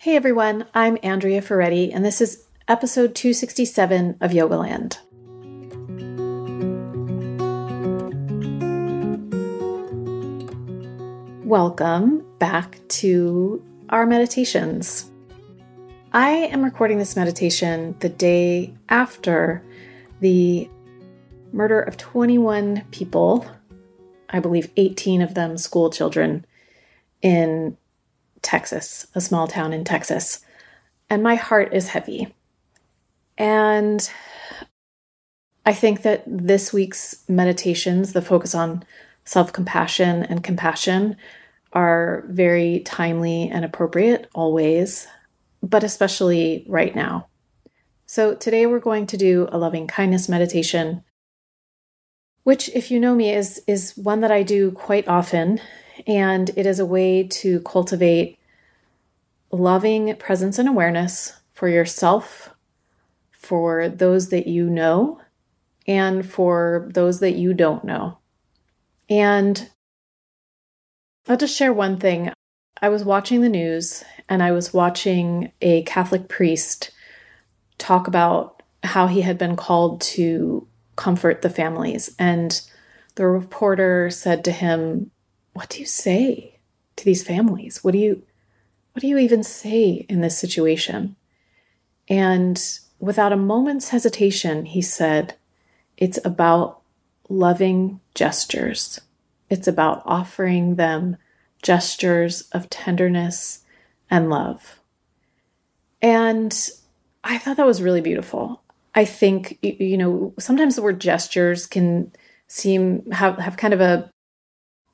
Hey everyone, I'm Andrea Ferretti, and this is episode 267 of Yogaland. Welcome back to our meditations. I am recording this meditation the day after the murder of 21 people, I believe 18 of them school children, in Texas, a small town in Texas. And my heart is heavy. And I think that this week's meditations, the focus on self compassion and compassion, are very timely and appropriate always, but especially right now. So, today we're going to do a loving kindness meditation, which, if you know me, is, is one that I do quite often and it is a way to cultivate loving presence and awareness for yourself, for those that you know, and for those that you don't know. And I'll just share one thing. I was watching the news and I was watching a Catholic priest talk about how he had been called to comfort the families. And the reporter said to him, what do you say to these families? What do you what do you even say in this situation? And without a moment's hesitation, he said, It's about loving gestures. It's about offering them gestures of tenderness and love. And I thought that was really beautiful. I think, you know, sometimes the word gestures can seem have, have kind of a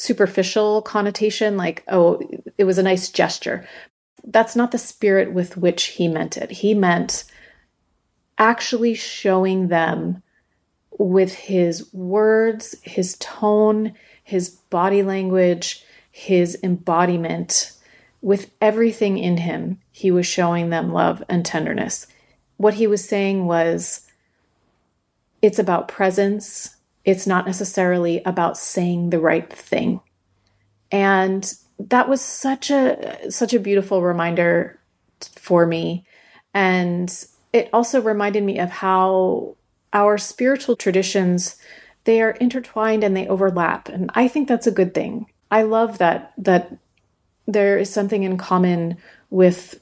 superficial connotation, like, oh, it was a nice gesture. That's not the spirit with which he meant it. He meant actually showing them with his words, his tone, his body language, his embodiment, with everything in him, he was showing them love and tenderness. What he was saying was, it's about presence, it's not necessarily about saying the right thing. And that was such a such a beautiful reminder for me. And it also reminded me of how our spiritual traditions they are intertwined and they overlap and I think that's a good thing. I love that that there is something in common with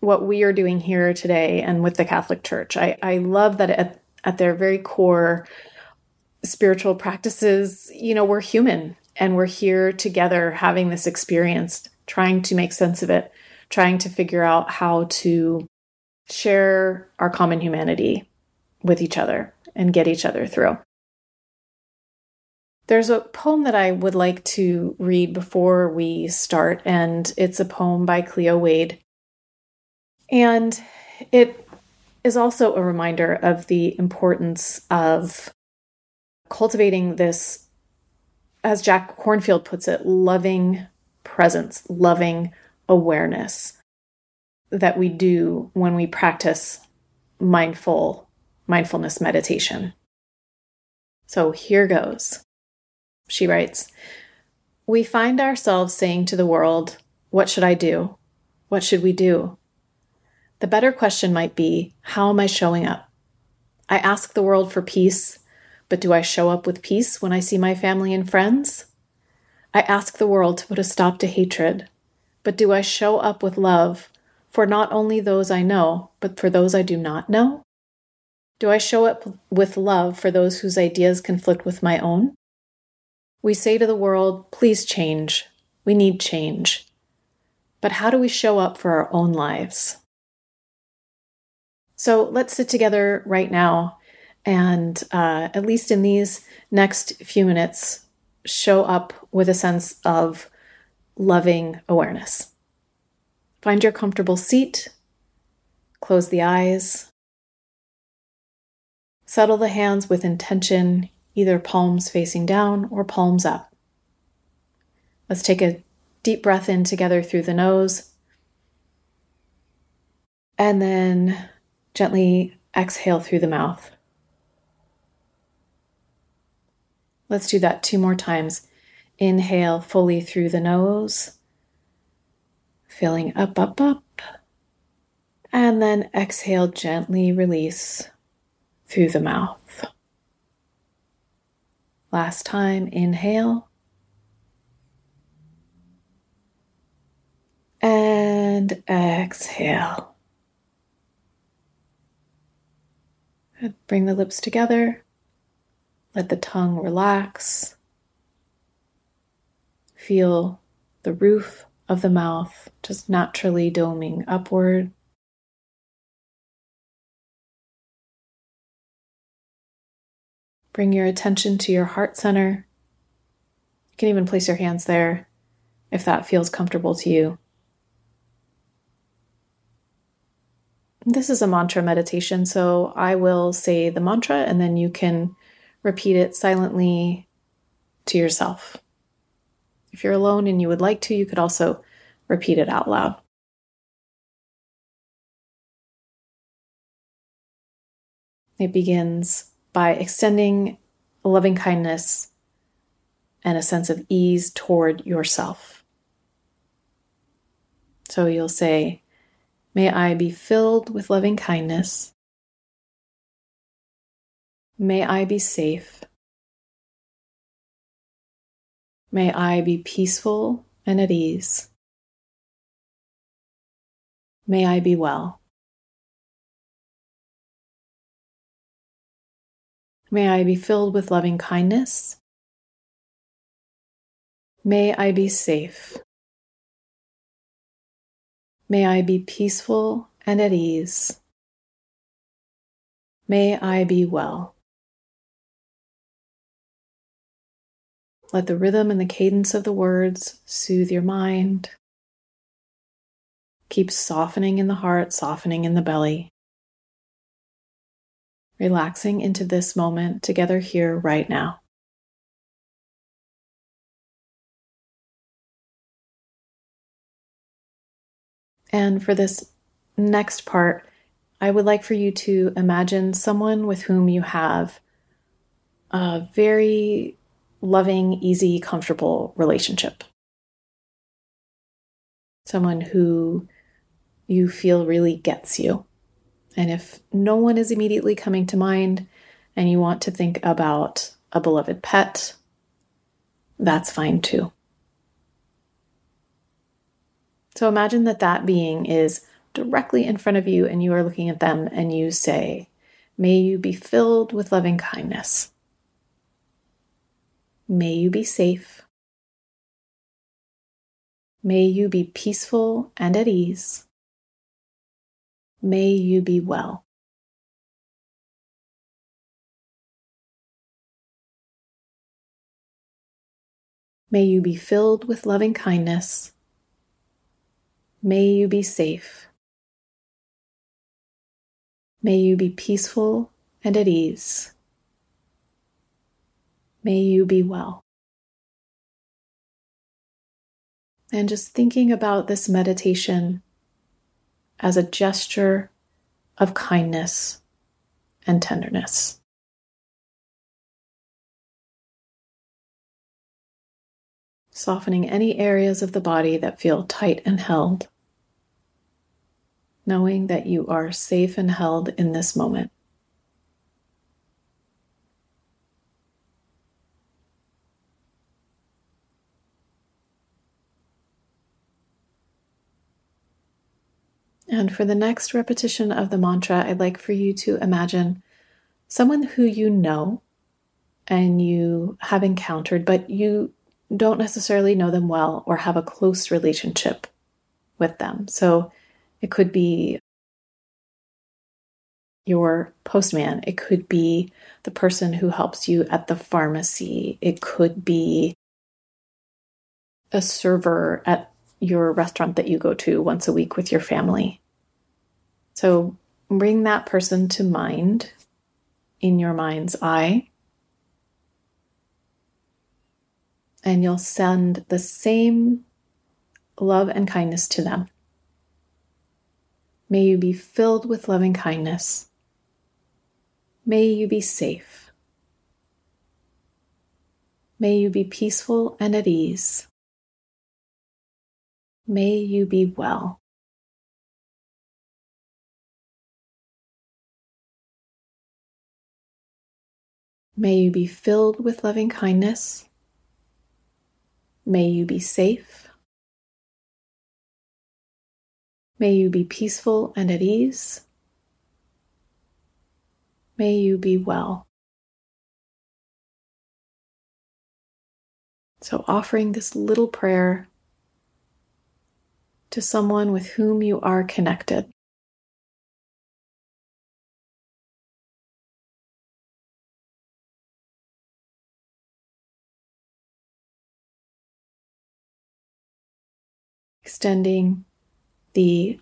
what we are doing here today and with the Catholic Church. I, I love that at, at their very core, spiritual practices, you know, we're human and we're here together having this experience, trying to make sense of it, trying to figure out how to share our common humanity with each other and get each other through. There's a poem that I would like to read before we start, and it's a poem by Cleo Wade. And it is also a reminder of the importance of cultivating this, as Jack Kornfield puts it, loving presence, loving awareness that we do when we practice mindful mindfulness meditation. So here goes. She writes, We find ourselves saying to the world, What should I do? What should we do? The better question might be, How am I showing up? I ask the world for peace but do I show up with peace when I see my family and friends? I ask the world to put a stop to hatred, but do I show up with love for not only those I know, but for those I do not know? Do I show up with love for those whose ideas conflict with my own? We say to the world, please change. We need change. But how do we show up for our own lives? So let's sit together right now and uh, at least in these next few minutes, show up with a sense of loving awareness. Find your comfortable seat, close the eyes, settle the hands with intention, either palms facing down or palms up. Let's take a deep breath in together through the nose. And then gently exhale through the mouth. Let's do that two more times. Inhale fully through the nose, filling up, up, up, And then exhale, gently release through the mouth. Last time, inhale. And exhale. Bring the lips together. Let the tongue relax. Feel the roof of the mouth just naturally doming upward. Bring your attention to your heart center. You can even place your hands there if that feels comfortable to you. This is a mantra meditation, so I will say the mantra and then you can repeat it silently to yourself. If you're alone and you would like to, you could also repeat it out loud. It begins by extending loving kindness and a sense of ease toward yourself. So you'll say, May I be filled with loving kindness. May I be safe. May I be peaceful and at ease. May I be well. May I be filled with loving kindness. May I be safe. May I be peaceful and at ease. May I be well. Let the rhythm and the cadence of the words soothe your mind. Keep softening in the heart, softening in the belly relaxing into this moment together here right now. And for this next part, I would like for you to imagine someone with whom you have a very loving, easy, comfortable relationship. Someone who you feel really gets you. And if no one is immediately coming to mind and you want to think about a beloved pet, that's fine too. So imagine that that being is directly in front of you and you are looking at them and you say, May you be filled with loving kindness. May you be safe. May you be peaceful and at ease. May you be well. May you be filled with loving kindness. May you be safe. May you be peaceful and at ease. May you be well. And just thinking about this meditation as a gesture of kindness and tenderness. Softening any areas of the body that feel tight and held, knowing that you are safe and held in this moment. And for the next repetition of the mantra, I'd like for you to imagine someone who you know and you have encountered, but you don't necessarily know them well or have a close relationship with them. So it could be your postman, it could be the person who helps you at the pharmacy, it could be a server at your restaurant that you go to once a week with your family. So bring that person to mind in your mind's eye. And you'll send the same love and kindness to them. May you be filled with loving kindness. May you be safe. May you be peaceful and at ease. May you be well. May you be filled with loving kindness. May you be safe. May you be peaceful and at ease. May you be well. So, offering this little prayer to someone with whom you are connected. Extending the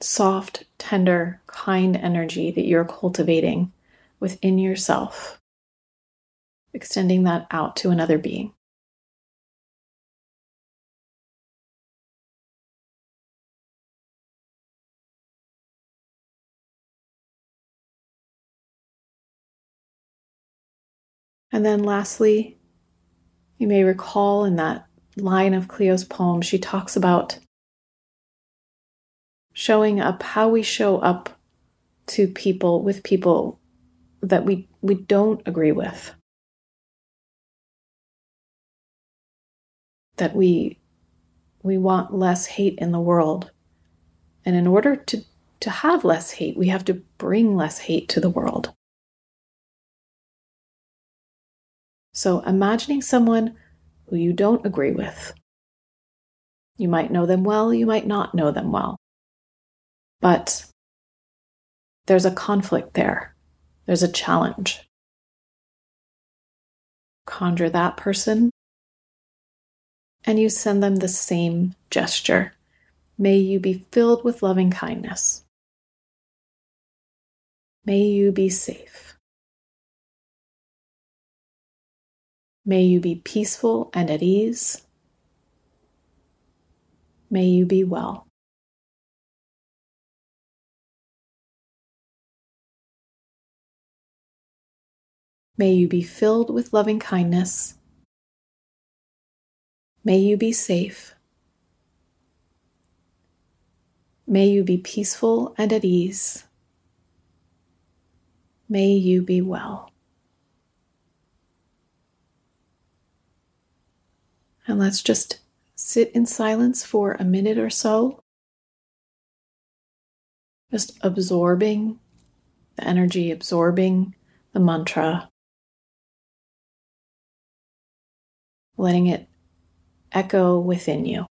soft, tender, kind energy that you're cultivating within yourself, extending that out to another being. And then lastly, you may recall in that line of Cleo's poem, she talks about showing up, how we show up to people with people that we, we don't agree with. That we we want less hate in the world. And in order to, to have less hate, we have to bring less hate to the world. So imagining someone who you don't agree with. You might know them well, you might not know them well. But there's a conflict there, there's a challenge. Conjure that person and you send them the same gesture. May you be filled with loving kindness. May you be safe. May you be peaceful and at ease. May you be well. May you be filled with loving kindness. May you be safe. May you be peaceful and at ease. May you be well. And let's just sit in silence for a minute or so, just absorbing the energy, absorbing the mantra. letting it echo within you.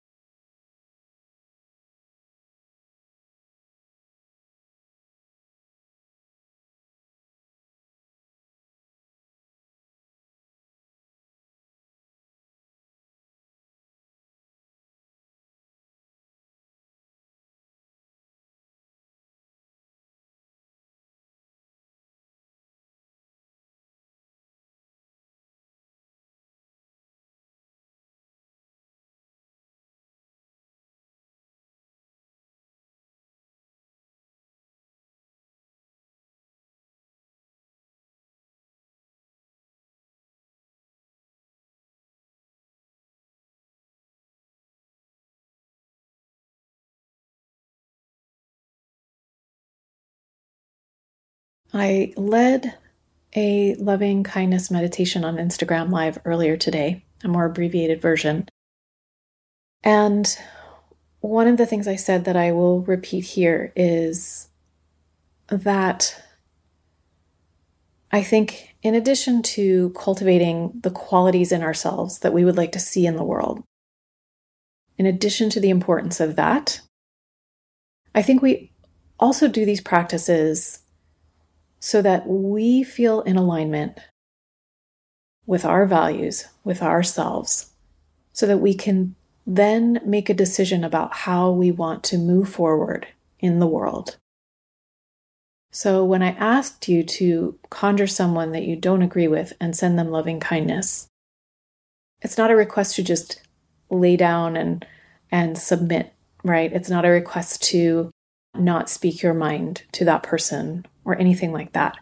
I led a loving kindness meditation on Instagram Live earlier today, a more abbreviated version. And one of the things I said that I will repeat here is that I think, in addition to cultivating the qualities in ourselves that we would like to see in the world, in addition to the importance of that, I think we also do these practices so that we feel in alignment with our values, with ourselves, so that we can then make a decision about how we want to move forward in the world. So, when I asked you to conjure someone that you don't agree with and send them loving kindness, it's not a request to just lay down and, and submit, right? It's not a request to not speak your mind to that person or anything like that.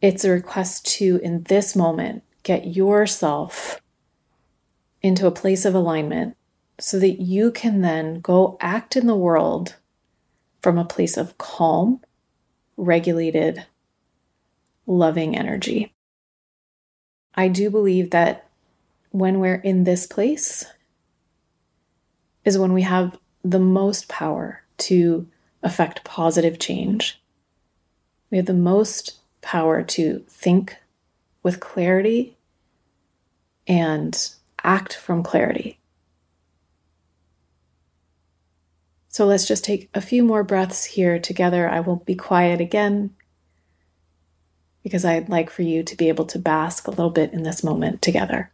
It's a request to, in this moment, get yourself into a place of alignment so that you can then go act in the world from a place of calm, regulated, loving energy. I do believe that when we're in this place is when we have the most power to affect positive change. We have the most power to think with clarity and act from clarity. So let's just take a few more breaths here together. I will be quiet again because I'd like for you to be able to bask a little bit in this moment together.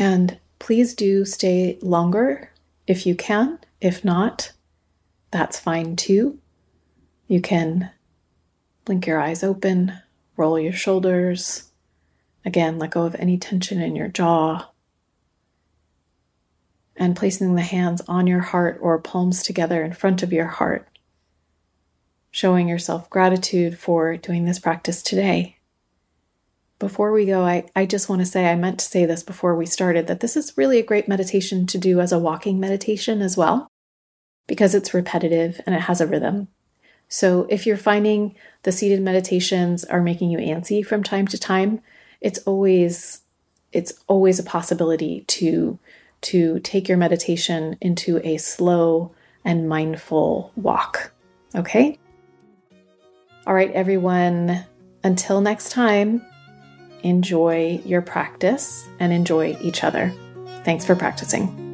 And please do stay longer if you can. If not, that's fine too. You can blink your eyes open, roll your shoulders. Again, let go of any tension in your jaw. And placing the hands on your heart or palms together in front of your heart, showing yourself gratitude for doing this practice today before we go, I, I just want to say I meant to say this before we started that this is really a great meditation to do as a walking meditation as well, because it's repetitive and it has a rhythm. So if you're finding the seated meditations are making you antsy from time to time, it's always it's always a possibility to to take your meditation into a slow and mindful walk. Okay? All right, everyone, until next time, enjoy your practice and enjoy each other. Thanks for practicing.